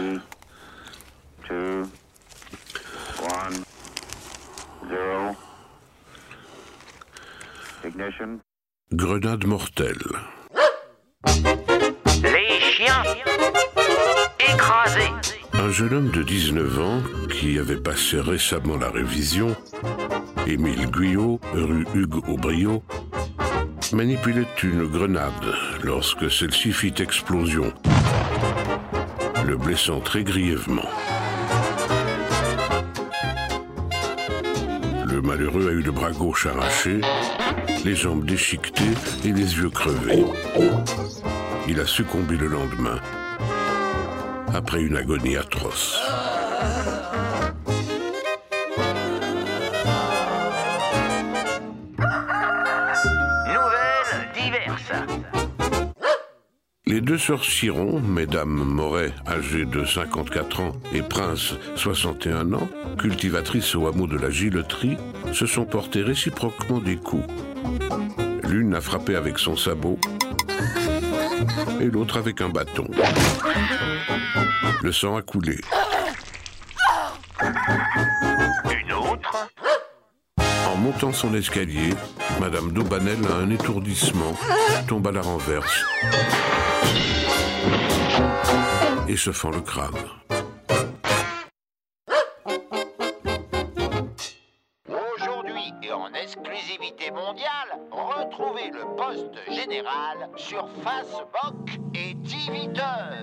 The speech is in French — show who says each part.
Speaker 1: Three, two, one, zero. Ignition. Grenade mortelle.
Speaker 2: Les chiens écrasés.
Speaker 1: Un jeune homme de 19 ans qui avait passé récemment la révision, Émile Guyot, rue Hugues Aubriot, manipulait une grenade lorsque celle-ci fit explosion le blessant très grièvement. Le malheureux a eu le bras gauche arraché, les jambes déchiquetées et les yeux crevés. Il a succombé le lendemain, après une agonie atroce.
Speaker 2: Nouvelles diverses.
Speaker 1: Les deux sœurs Chiron, mesdames Moret, âgées de 54 ans, et Prince, 61 ans, cultivatrices au hameau de la Gilleterie, se sont portées réciproquement des coups. L'une a frappé avec son sabot et l'autre avec un bâton. Le sang a coulé. Montant son escalier, Madame Daubanel a un étourdissement, tombe à la renverse et se fend le crâne.
Speaker 2: Aujourd'hui et en exclusivité mondiale, retrouvez le poste général sur Facebook et Twitter.